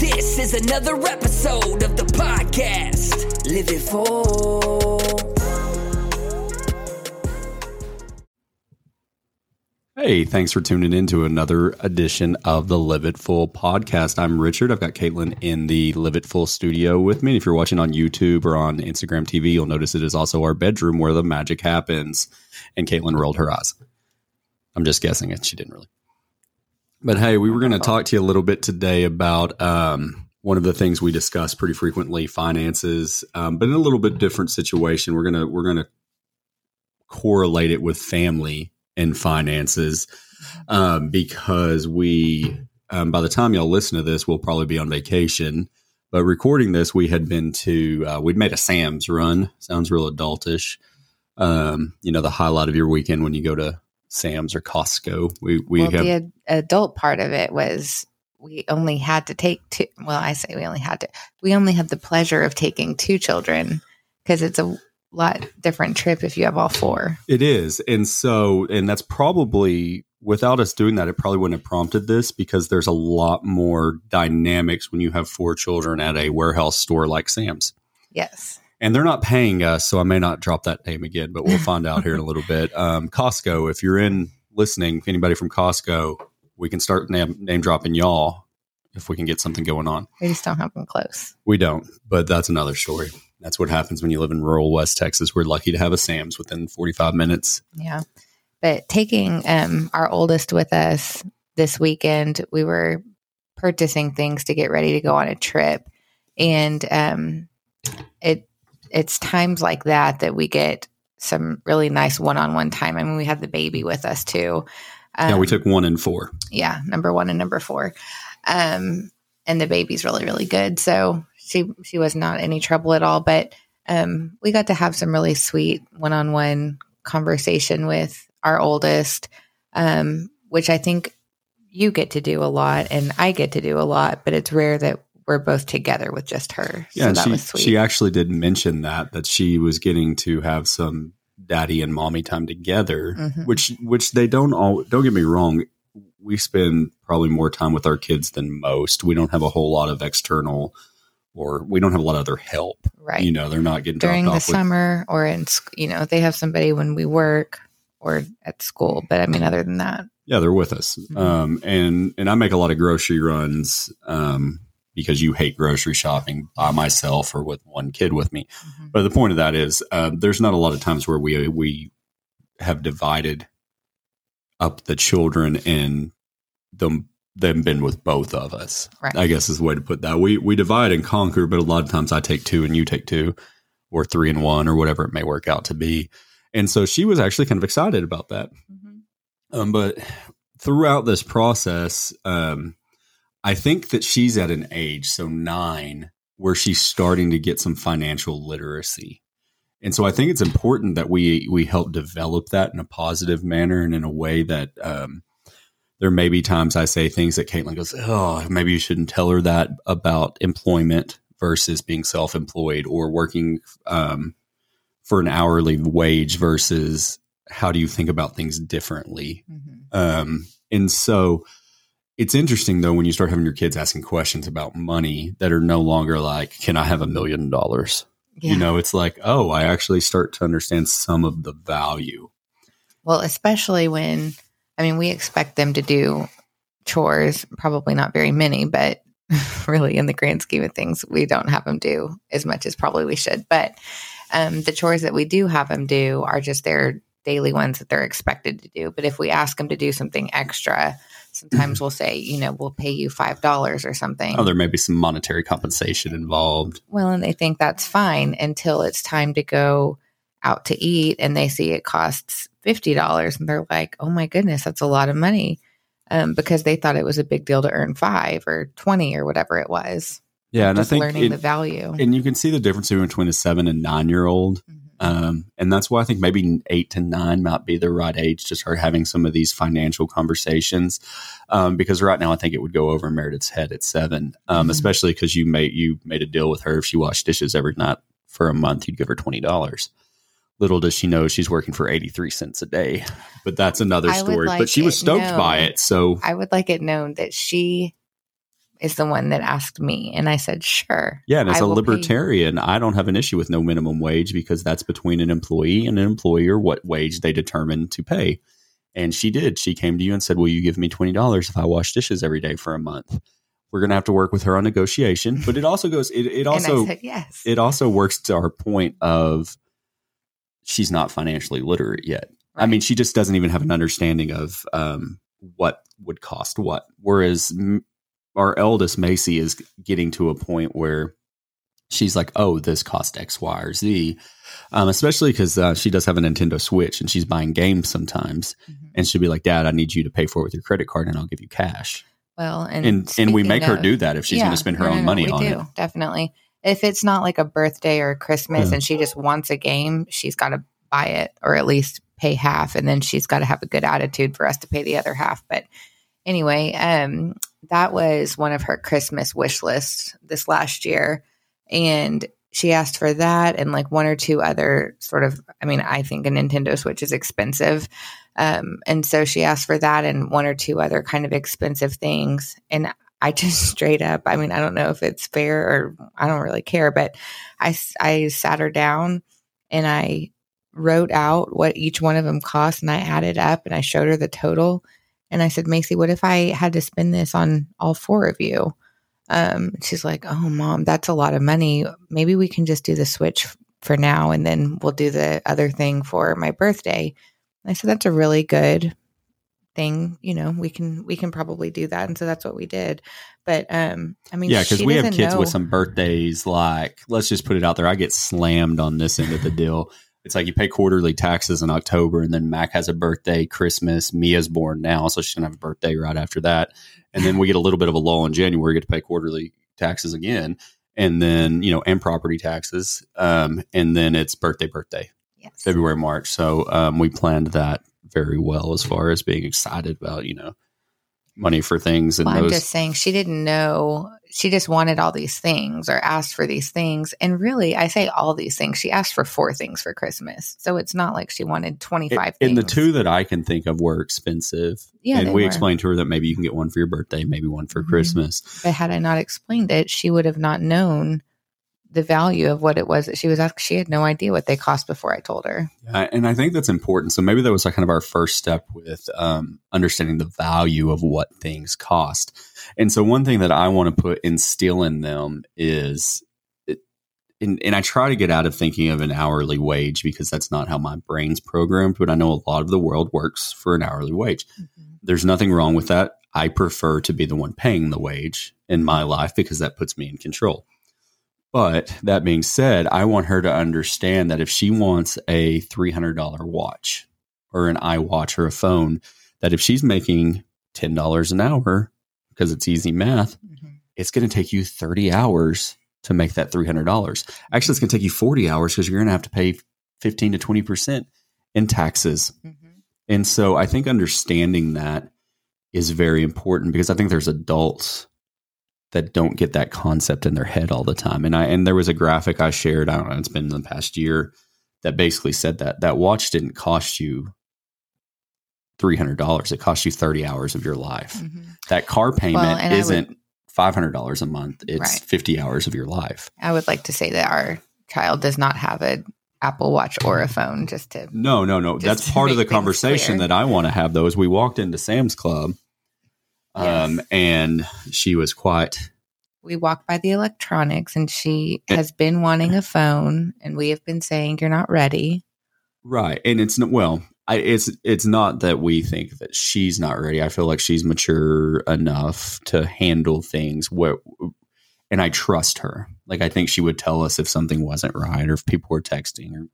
This is another episode of the podcast. Live it full. Hey, thanks for tuning in to another edition of the Live It Full podcast. I'm Richard. I've got Caitlin in the Live It Full studio with me. If you're watching on YouTube or on Instagram TV, you'll notice it is also our bedroom where the magic happens. And Caitlin rolled her eyes. I'm just guessing it. She didn't really. But hey, we were going to talk to you a little bit today about um, one of the things we discuss pretty frequently, finances, um, but in a little bit different situation. We're gonna we're gonna correlate it with family and finances um, because we, um, by the time y'all listen to this, we'll probably be on vacation. But recording this, we had been to uh, we'd made a Sam's run. Sounds real adultish. Um, you know, the highlight of your weekend when you go to Sam's or Costco. We we well, have the ad- adult part of it was we only had to take two. Well, I say we only had to. We only had the pleasure of taking two children because it's a lot different trip if you have all four. It is. And so, and that's probably without us doing that, it probably wouldn't have prompted this because there's a lot more dynamics when you have four children at a warehouse store like Sam's. Yes. And they're not paying us, so I may not drop that name again, but we'll find out here in a little bit. Um, Costco, if you're in listening, if anybody from Costco, we can start name, name dropping y'all if we can get something going on. We just don't have them close. We don't, but that's another story. That's what happens when you live in rural West Texas. We're lucky to have a Sam's within 45 minutes. Yeah. But taking um, our oldest with us this weekend, we were purchasing things to get ready to go on a trip. And um, it it's times like that that we get some really nice one-on-one time. I mean, we had the baby with us too. yeah, we Um, took one and four. yeah, number one and number four. Um, and the baby's really, really good. So she she was not any trouble at all. But um, we got to have some really sweet one on one conversation with our oldest, um, which I think you get to do a lot and I get to do a lot, but it's rare that we're both together with just her. Yeah, so that she was sweet. she actually did mention that that she was getting to have some daddy and mommy time together, Mhm. which which they don't all. Don't get me wrong, we spend probably more time with our kids than most. We don't have a whole lot of external, or we don't have a lot of other help. right. You know, they're not getting During dropped the off with summer or in, you know, they have somebody when we work or at school. But I mean, other than that, Yeah, they're with us. Mhm. Um, and and I make a lot of grocery runs um, because you hate grocery shopping by myself or with one kid with me. Mhm. But the point of that is, uh, there's not a lot of times where we we have divided up the children and them them been with both of us. Right. I guess is the way to put that. We we divide and conquer, but a lot of times I take two and you take two, or three and one, or whatever it may work out to be. And so she was actually kind of excited about that. Mhm. Um, but throughout this process, um, I think that she's at an age, so nine, where she's starting to get some financial literacy. And so I think it's important that we we help develop that in a positive manner and in a way that um, there may be times I say things that Caitlin goes, "Oh, maybe you shouldn't tell her that about employment versus being self-employed or working um, for an hourly wage versus how do you think about things differently." Mhm. Um, and so it's interesting though when you start having your kids asking questions about money that are no longer like, "Can I have a million dollars?" You know, it's like, "Oh, I actually start to understand some of the value." Well, especially when, I mean, we expect them to do chores, probably not very many, but really in the grand scheme of things, we don't have them do as much as probably we should. But um, the chores that we do have them do are just their daily ones that they're expected to do. But if we ask them to do something extra, sometimes we'll say, you know, we'll pay you $5 or something. Oh, there may be some monetary compensation involved. Well, and they think that's fine until it's time to go out to eat and they see it costs $50 and they're like, oh my goodness, that's a lot of money. Um, because they thought it was a big deal to earn five or 20 or whatever it was. Yeah, and I think learning it- the value. and you can see the difference between a seven and nine year old. Mhm. Um, and that's why I think maybe eight to nine might be the right age to start having some of these financial conversations. Um, because right now I think it would go over Meredith's head at seven, um, Mhm. especially because you made you made a deal with her if she washed dishes every night for a month, you'd give her twenty dollars. Little does she know she's working for eighty three cents a day, but that's another I story. like but she was stoked by it, so I would like it known that she is the one that asked me, and I said, "Sure." Yeah, and as I a will pay- libertarian, I don't have an issue with no minimum wage because that's between an employee and an employer what wage they determine to pay. And she did. She came to you and said, Will you give me $20 if I wash dishes every day for a month? We're going to have to work with her on negotiation. But it also goes, it, it also, and I said yes. it also works to our point of she's not financially literate yet. I mean, she just doesn't even have an understanding of um, what would cost what. Whereas m- our eldest Macy is getting to a point where she's like, "Oh, this cost X, Y, or Z," um, especially because uh, she does have a Nintendo Switch and she's buying games sometimes, Mhm. and she'll be like, "Dad, I need you to pay for it with your credit card, and I'll give you cash." well, and And and we make her do that if she's going to spend her no, own no, money we on do, it. Definitely. If it's not like a birthday or Christmas Yeah. and she just wants a game, she's got to buy it or at least pay half. And then she's got to have a good attitude for us to pay the other half. But anyway, um, that was one of her Christmas wish lists this last year. And she asked for that and like one or two other sort of, I mean, I think a Nintendo Switch is expensive. Um, and so she asked for that and one or two other kind of expensive things. And I just straight up, I mean, I don't know if it's fair or I don't really care, but i i sat her down and I wrote out what each one of them cost and I added up and I showed her the total. And I said, Macy, what if I had to spend this on all four of you? Um, she's like, Oh, mom, that's a lot of money. Maybe we can just do the switch for now and then we'll do the other thing for my birthday. And I said, That's a really good thing. You know, we can we can probably do that. And so that's what we did. But um, I mean, yeah, because we have kids with some birthdays. Like, let's just put it out there. I get slammed on this end of the deal. It's like you pay quarterly taxes in October, and then Mac has a birthday, Christmas. Mia's born now, so she's gonna have a birthday right after that. And then we get a little bit of a lull in January. Get to pay quarterly taxes again, and then you know, and property taxes. Um, and then it's birthday, birthday, Yes. February, March. So um, we planned that very well as far as being excited about you know money for things and Well, I'm those. just saying she didn't know. She just wanted all these things or asked for these things. And really, I say all these things. She asked for four things for Christmas. So it's not like she wanted 25 and the two that I can think of were expensive. Yeah, and we were. explained to her that maybe you can get one for your birthday, maybe one for Mhm. Christmas. But had I not explained it, she would have not known the value of what it was that she was asking. She had no idea what they cost before I told her. And I think that's important. So maybe that was like kind of our first step with um, understanding the value of what things cost. And so one thing that I want to put instill in them is, it, and, and I try to get out of thinking of an hourly wage because that's not how my brain's programmed. But I know a lot of the world works for an hourly wage. There's nothing wrong with that. I prefer to be the one paying the wage in my life because that puts me in control. But that being said, I want her to understand that if she wants a $300 watch or an iWatch or a phone, that if she's making $10 an hour, because it's easy math, Mhm. it's going to take you 30 hours to make that $300. Actually, it's going to take you 40 hours because you're going to have to pay 15 to 20% in taxes. Mhm. And so I think understanding that is very important because I think there's adults that don't get that concept in their head all the time. And I and there was a graphic I shared, I don't know, it's been in the past year that basically said that that watch didn't cost you $300. It cost you 30 hours of your life. Mhm. That car payment Well, and I would- isn't $500 a month. It's Right. 50 hours of your life. I would like to say that our child does not have an Apple Watch or a phone just to No, no, no. That's part of the conversation clear. that I want to have though is we walked into Sam's Club um, Yes. and she was quite we walked by the electronics and she has been wanting a phone and we have been saying you're not ready Right, and it's not well. I, it's it's not that we think that she's not ready. I feel like she's mature enough to handle things. Where, and I trust her. Like I think she would tell us if something wasn't right or if people were texting. Or,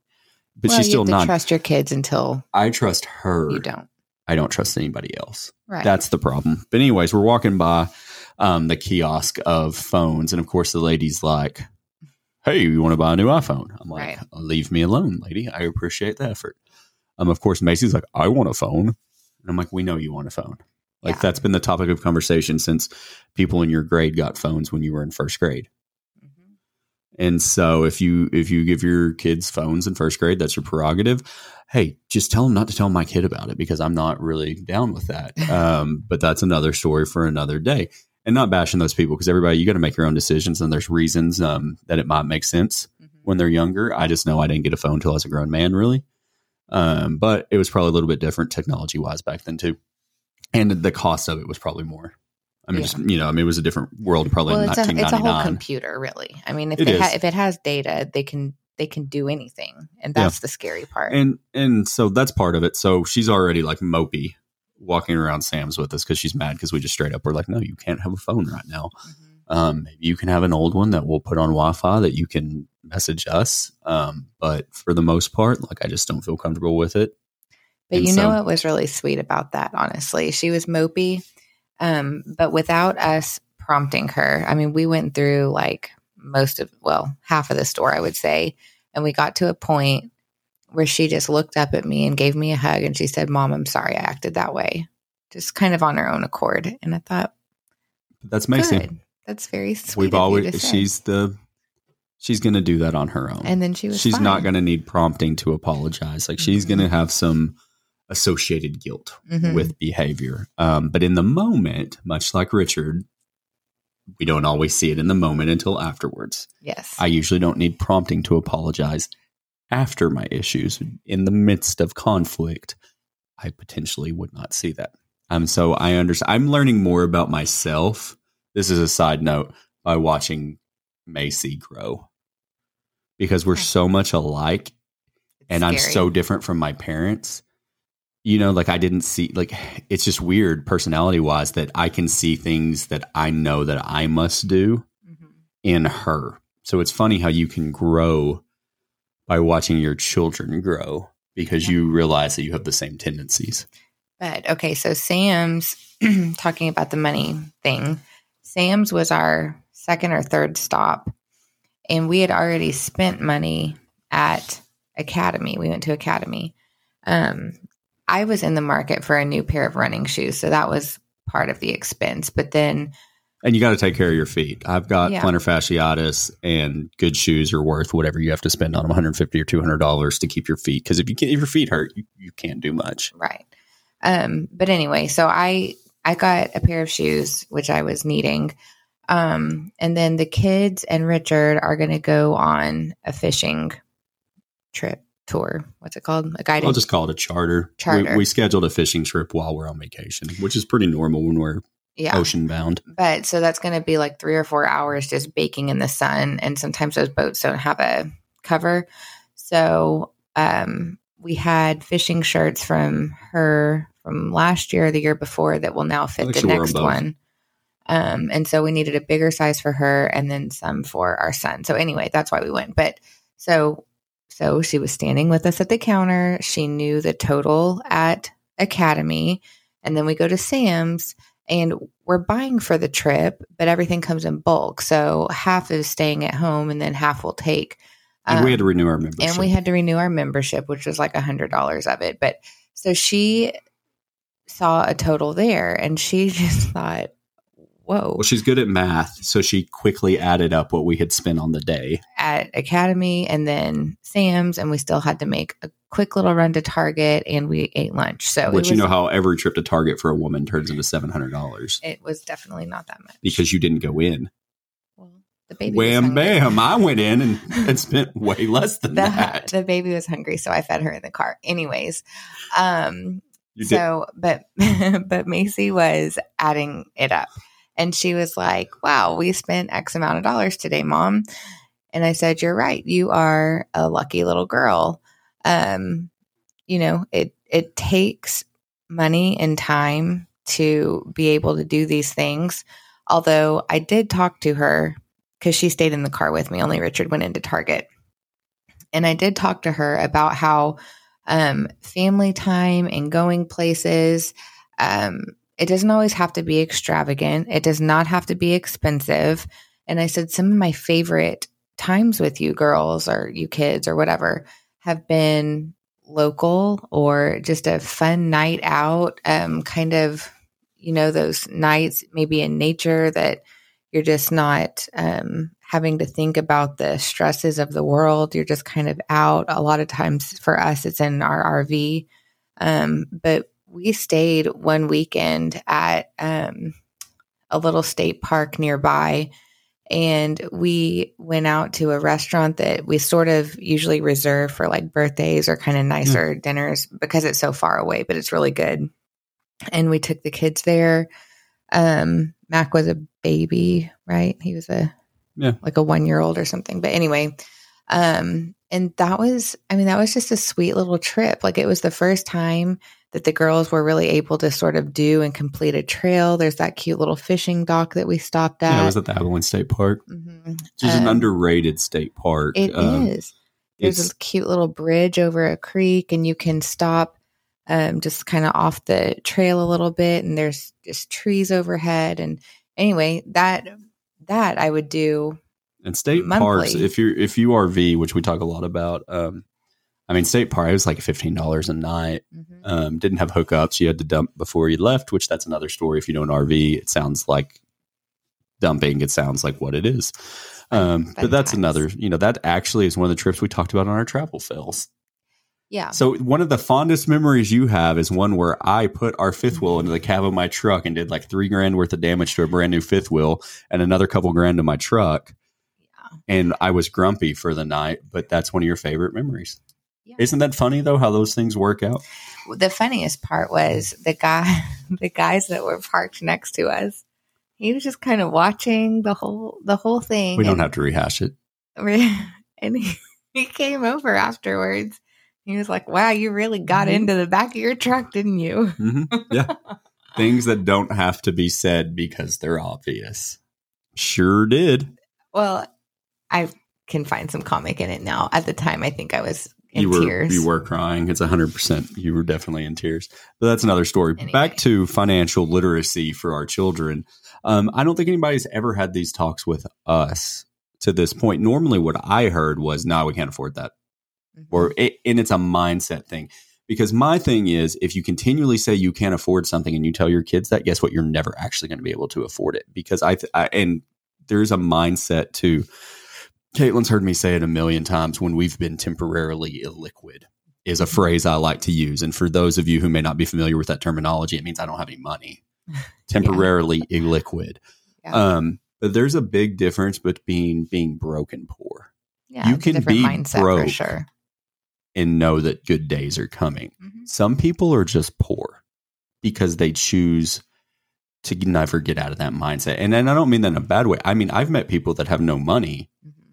but well, she's you still have to not. trust your kids until I trust her. you don't I don't trust anybody else. right That's the problem. But anyways, we're walking by um, the kiosk of phones, and of course the lady's like, "Hey, you want to buy a new iPhone?" I'm like, Right. "Leave me alone, lady. I appreciate the effort." Um, of course Macy's like, "I want a phone," and I'm like, "We know you want a phone." Like Yeah. that's been the topic of conversation since people in your grade got phones when you were in first grade. And so if you if you give your kids phones in first grade, that's your prerogative. Hey, just tell them not to tell my kid about it because I'm not really down with that. Um, but that's another story for another day. And not bashing those people because everybody you got to make your own decisions and there's reasons um, that it might make sense Mhm. when they're younger. I just know I didn't get a phone until I was a grown man, really. Um, but it was probably a little bit different technology wise back then too, and the cost of it was probably more. I mean, Yeah. just you know, I mean, it was a different world probably Well, it's a, it's a whole computer, really. I mean, if It it, ha- if it has data, they can they can do anything, and that's the scary part. and and so that's part of it. So she's already like mopey walking around Sam's with us because she's mad because we just straight up were like, no, you can't have a phone right now. Mhm. Um, you can have an old one that we'll put on Wi-Fi that you can message us. Um, but for the most part, like I just don't feel comfortable with it. But And you know what was really sweet about that, honestly? She was mopey, um, but without us prompting her. I mean, we went through like most of, well, half of the store, I would say. And we got to a point where she just looked up at me and gave me a hug and she said, Mom, I'm sorry I acted that way. Just kind of on her own accord. And I thought, that's Macy. good. That's very sweet. We've always she's the she's going to do that on her own. and then she was she's not going to need prompting to apologize. Like she's going to have some associated guilt Mhm. with behavior. Um, but in the moment, much like Richard, we don't always see it in the moment until afterwards. Yes. I usually don't need prompting to apologize after my issues. In the midst of conflict, I potentially would not see that. Um, so I understand. I'm learning more about myself. This is a side note by watching Macy grow because we're so much alike It's and I'm so different from my parents. You know, like I didn't see like it's just weird personality wise that I can see things that I know that I must do Mhm. in her. So it's funny how you can grow by watching your children grow because you realize that you have the same tendencies. But okay, so Sam's talking about the money thing. Sam's was our second or third stop, and we had already spent money at Academy. We went to Academy. Um, I was in the market for a new pair of running shoes, so that was part of the expense. But then, And you got to take care of your feet. I've got Yeah. plantar fasciitis, and good shoes are worth whatever you have to spend on them 150 or $200 to keep your feet. Because if, you can if your feet hurt, you, you can't do much. right? Um, but anyway, so I I got a pair of shoes which I was needing. Um, and then the kids and Richard are going to go on a fishing trip tour. What's it called? A guided. I'll just call it a charter. Charter. We, we scheduled a fishing trip while we're on vacation, which is pretty normal when we're yeah. ocean bound. But so that's going to be like three or four hours just baking in the sun. And sometimes those boats don't have a cover. So um, we had fishing shirts from her from last year the year before that will now fit the she wore 'em next one. Um, and so we needed a bigger size for her and then some for our son. So anyway, that's why we went. But so so she was standing with us at the counter. She knew the total at Academy. And then we go to Sam's and we're buying for the trip, but everything comes in bulk. So half is staying at home and then half we'll take. And we Um, had to renew our membership. and we had to renew our membership, which was like a hundred dollars of it. But so she saw a total there and she just thought, whoa, well, she's good at math, so she quickly added up what we had spent on the day. at Academy and then Sam's, and we still had to make a quick little run to Target and we ate lunch. So Which it you know how every trip to Target for a woman turns into seven hundred dollars it was definitely not that much. because you didn't go in. well, the baby Wham bam! I went in and, and spent way less than The, that. the baby was hungry, so I fed her in the car. Anyways, um, You did, so but but Macy was adding it up, and she was like, "Wow, we spent X amount of dollars today, Mom." And I said, "You're right. You are a lucky little girl. Um, you know it it takes money and time to be able to do these things. Although I did talk to her because she stayed in the car with me. Only Richard went into Target, and I did talk to her about how." um, family time and going places um, it doesn't always have to be extravagant. It does not have to be expensive. And I said, some of my favorite times with you girls or you kids or whatever have been local or just a fun night out, um, kind of, you know, those nights maybe in nature that you're just not um, having to think about the stresses of the world. You're just kind of out. A lot of times for us, it's in our RV. Um, but we stayed one weekend at um, a little state park nearby and we went out to a restaurant that we sort of usually reserve for like birthdays or kind of nicer mm. dinners because it's so far away but it's really good. And we took the kids there. Um mac was a baby right? He was a yeah. like a one year old or something but anyway um and that was i mean that was just a sweet little trip. Like it was the first time that the girls were really able to sort of do and complete a trail. There's that cute little fishing dock that we stopped at. Yeah, it was at the Abilene State Park, mm-hmm. which is um, an underrated state park. It um, is. There's a cute little bridge over a creek, and you can stop um, just kind of off the trail a little bit, and there's just trees overhead. And anyway, that that I would do. And state monthly. parks, if you're if you RV, which we talk a lot about, um, I mean, State Park, it was like $15 a night. Mm-hmm. Um, didn't have hookups. You had to dump before you left, which that's another story. If you know an RV, it sounds like dumping. It sounds like what it is. Um, but that's another, you know, that actually is one of the trips we talked about on our travel fails. Yeah. So one of the fondest memories you have is one where I put our fifth wheel into the cab of my truck and did like three grand worth of damage to a brand new fifth wheel and another couple grand to my truck. Yeah. And I was grumpy for the night, but that's one of your favorite memories. Yeah. Isn't that funny though how those things work out? The funniest part was the guy the guys that were parked next to us. He was just kind of watching the whole the whole thing. We don't and, have to rehash it. And he, he came over afterwards. He was like, "Wow, you really got mm-hmm. into the back of your truck, didn't you?" Mm-hmm. Yeah, things that don't have to be said because they're obvious. Sure did. Well, I can find some comic in it now. At the time, I think I was you were tears. you were crying. It's hundred percent. You were definitely in tears. But that's another story. Anyway. Back to financial literacy for our children. Um, I don't think anybody's ever had these talks with us to this point. Normally, what I heard was, "No, we can't afford that," mm-hmm. or it, and it's a mindset thing. Because my thing is, if you continually say you can't afford something and you tell your kids that, guess what? You're never actually going to be able to afford it. Because I, th- I and there's a mindset to Caitlin's heard me say it a million times when we've been temporarily illiquid is a mm-hmm. phrase I like to use. And for those of you who may not be familiar with that terminology, it means I don't have any money. Temporarily yeah. illiquid. Yeah. Um, but there's a big difference between being broke and poor. Yeah, you can be broke sure. and know that good days are coming. Mm-hmm. Some people are just poor because they choose to never get out of that mindset. And, and I don't mean that in a bad way. I mean, I've met people that have no money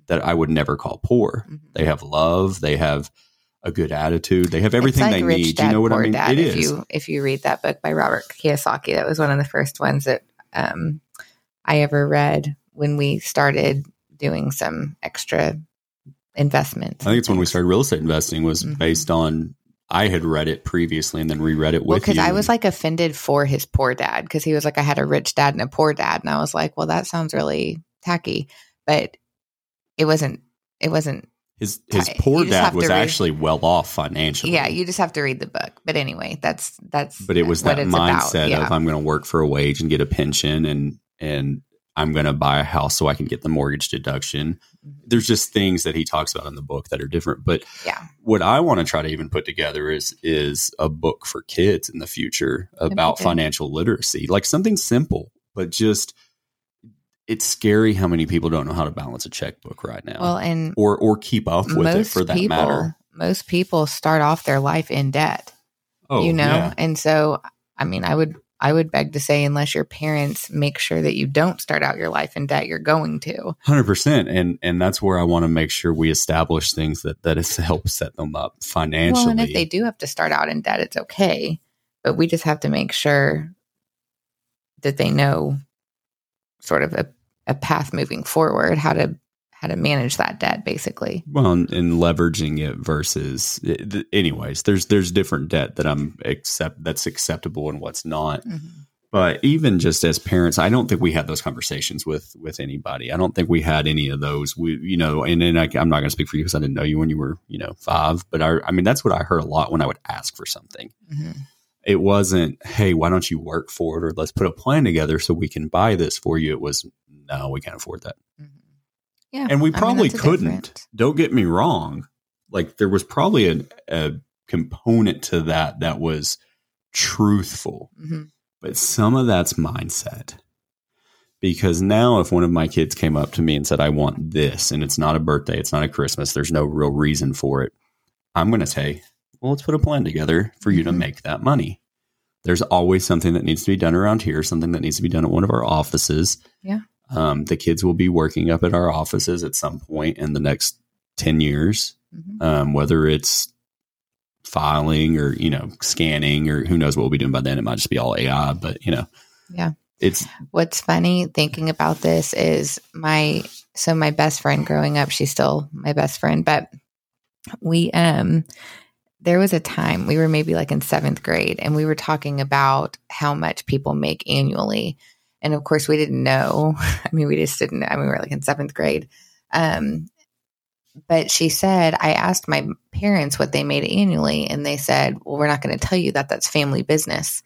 that I would never call poor. Mm-hmm. They have love. They have a good attitude. They have everything like they need. Dad, you know what I mean? Dad, it if is. You, if you read that book by Robert Kiyosaki, that was one of the first ones that um, I ever read when we started doing some extra investments. I think it's when we started real estate investing was mm-hmm. based on I had read it previously and then reread it with well, because I was like offended for his poor dad because he was like I had a rich dad and a poor dad and I was like, well, that sounds really tacky. But it wasn't it wasn't his his poor dad was actually well off financially. Yeah, you just have to read the book. But anyway, that's that's But it was that mindset yeah. of I'm going to work for a wage and get a pension and and I'm going to buy a house so I can get the mortgage deduction. Mm-hmm. There's just things that he talks about in the book that are different. But yeah. what I want to try to even put together is is a book for kids in the future about financial literacy, like something simple, but just it's scary how many people don't know how to balance a checkbook right now. Well, and or or keep up with it for that people, matter. Most people start off their life in debt. Oh, you know, yeah. and so I mean, I would I would beg to say, unless your parents make sure that you don't start out your life in debt, you're going to. Hundred percent, and and that's where I want to make sure we establish things that that is to help set them up financially. Well, and if they do have to start out in debt, it's okay, but we just have to make sure that they know sort of a, a path moving forward, how to how to manage that debt basically well and, leveraging it versus anyways there's there's different debt that i'm accept that's acceptable and what's not mm-hmm. but even just as parents, I don't think we had those conversations with with anybody. I don't think we had any of those. We, you know, and then I, am not going to speak for you because I didn't know you when you were, you know, five. But I, I mean, that's what I heard a lot when I would ask for something. Mm-hmm. It wasn't, hey, why don't you work for it, or let's put a plan together so we can buy this for you. It was, no, we can't afford that. Mm-hmm. Yeah, and we probably mean, couldn't. Difference. Don't get me wrong. Like there was probably a, a component to that that was truthful. Mm-hmm but some of that's mindset. Because now, if one of my kids came up to me and said, I want this, and it's not a birthday, it's not a Christmas, there's no real reason for it, I'm going to say, well, let's put a plan together for you to mm-hmm. make that money. There's always something that needs to be done around here, something that needs to be done at one of our offices. Yeah. Um, the kids will be working up at our offices at some point in the next 10 years, mm-hmm. um, whether it's filing or you know scanning or who knows what we'll be doing by then it might just be all ai but you know yeah it's what's funny thinking about this is my so my best friend growing up she's still my best friend but we um there was a time we were maybe like in seventh grade and we were talking about how much people make annually and of course we didn't know i mean we just didn't i mean we were like in seventh grade um but she said, I asked my parents what they made annually, and they said, Well, we're not going to tell you that that's family business.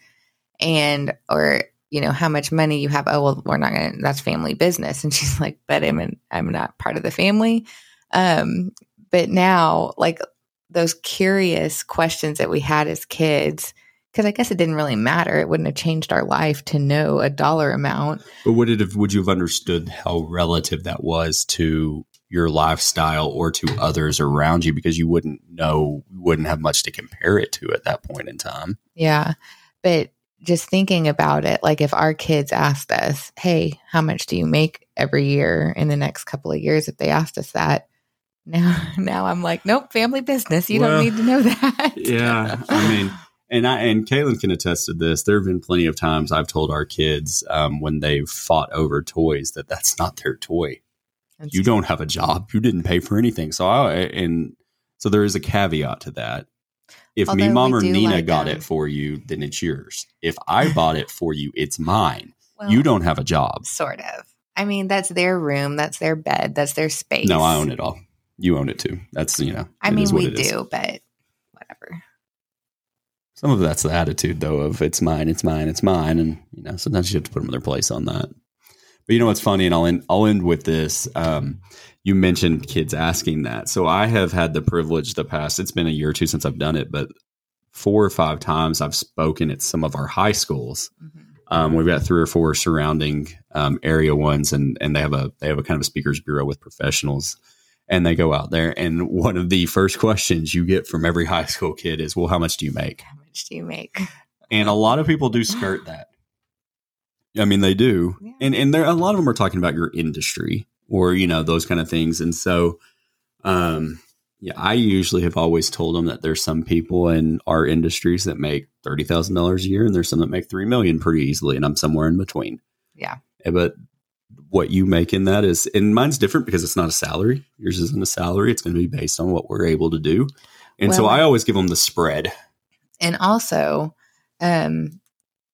And, or, you know, how much money you have. Oh, well, we're not going to, that's family business. And she's like, But I'm, in, I'm not part of the family. Um, but now, like those curious questions that we had as kids, because I guess it didn't really matter. It wouldn't have changed our life to know a dollar amount. But would it have? Would you have understood how relative that was to your lifestyle or to others around you because you wouldn't know, wouldn't have much to compare it to at that point in time. Yeah. But just thinking about it, like if our kids asked us, Hey, how much do you make every year in the next couple of years? If they asked us that, now, now I'm like, nope, family business. You well, don't need to know that. yeah. I mean, and I and Caitlin can attest to this. There have been plenty of times I've told our kids um, when they've fought over toys that that's not their toy. That's you true. don't have a job. You didn't pay for anything. So I and so there is a caveat to that. If Although me, mom, or Nina like got them. it for you, then it's yours. If I bought it for you, it's mine. Well, you don't have a job. Sort of. I mean, that's their room, that's their bed, that's their space. No, I own it all. You own it too. That's you know. I mean, we do, is. but whatever. Some of that's the attitude, though, of it's mine, it's mine, it's mine, and you know, sometimes you have to put them in their place on that. But you know what's funny, and I'll end, I'll end with this. Um, you mentioned kids asking that, so I have had the privilege the past. It's been a year or two since I've done it, but four or five times I've spoken at some of our high schools. Mm-hmm. Um, we've got three or four surrounding um, area ones, and and they have a they have a kind of a speakers bureau with professionals, and they go out there. And one of the first questions you get from every high school kid is, "Well, how much do you make? How much do you make?" And a lot of people do skirt that. I mean, they do, yeah. and and there a lot of them are talking about your industry or you know those kind of things, and so, um, yeah, I usually have always told them that there's some people in our industries that make thirty thousand dollars a year, and there's some that make three million pretty easily, and I'm somewhere in between. Yeah, but what you make in that is, and mine's different because it's not a salary. Yours isn't a salary; it's going to be based on what we're able to do, and well, so I always give them the spread. And also, um,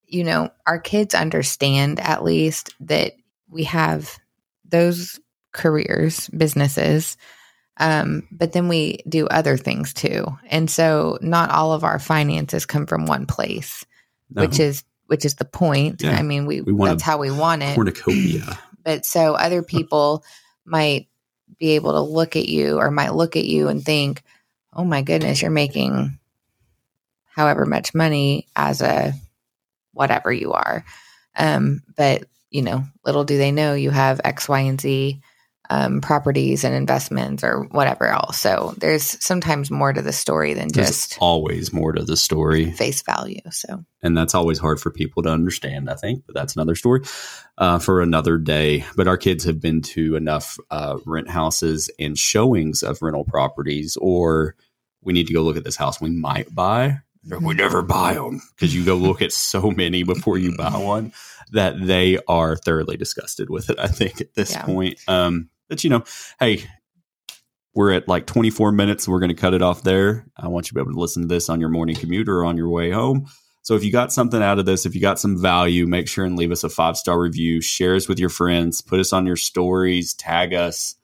you know, our kids understand at least that we have those careers, businesses, um, but then we do other things too. And so not all of our finances come from one place, no. which is which is the point. Yeah. I mean, we, we that's how we want it. Cornucopia. but so other people might be able to look at you or might look at you and think, "Oh my goodness, you're making however much money as a whatever you are. Um, but you know, little do they know you have X, Y, and Z um, properties and investments or whatever else. So there's sometimes more to the story than there's just always more to the story face value. So and that's always hard for people to understand. I think, but that's another story uh, for another day. But our kids have been to enough uh, rent houses and showings of rental properties, or we need to go look at this house we might buy we never buy them because you go look at so many before you buy one that they are thoroughly disgusted with it. I think at this yeah. point, um, but you know, hey, we're at like 24 minutes. We're going to cut it off there. I want you to be able to listen to this on your morning commute or on your way home. So if you got something out of this, if you got some value, make sure and leave us a five star review, share us with your friends, put us on your stories, tag us,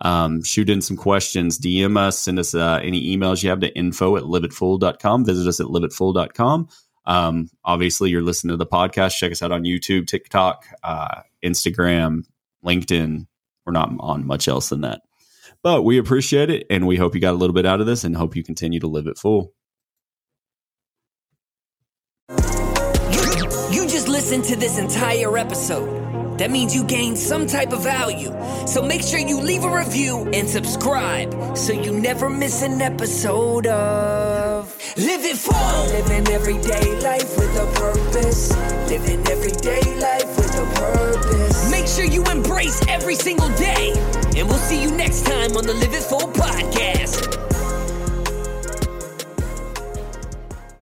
um, shoot in some questions, DM us, send us uh, any emails you have to info at liveitfull.com. Visit us at liveitfull.com. Um, obviously, you're listening to the podcast. Check us out on YouTube, TikTok, uh, Instagram, LinkedIn. We're not on much else than that. But we appreciate it and we hope you got a little bit out of this and hope you continue to live it full. You just listened to this entire episode. That means you gained some type of value. So make sure you leave a review and subscribe so you never miss an episode of Live It Full. Living everyday life with a purpose. Living everyday life with a purpose. Make sure you embrace every single day. And we'll see you next time on the Live It Full podcast.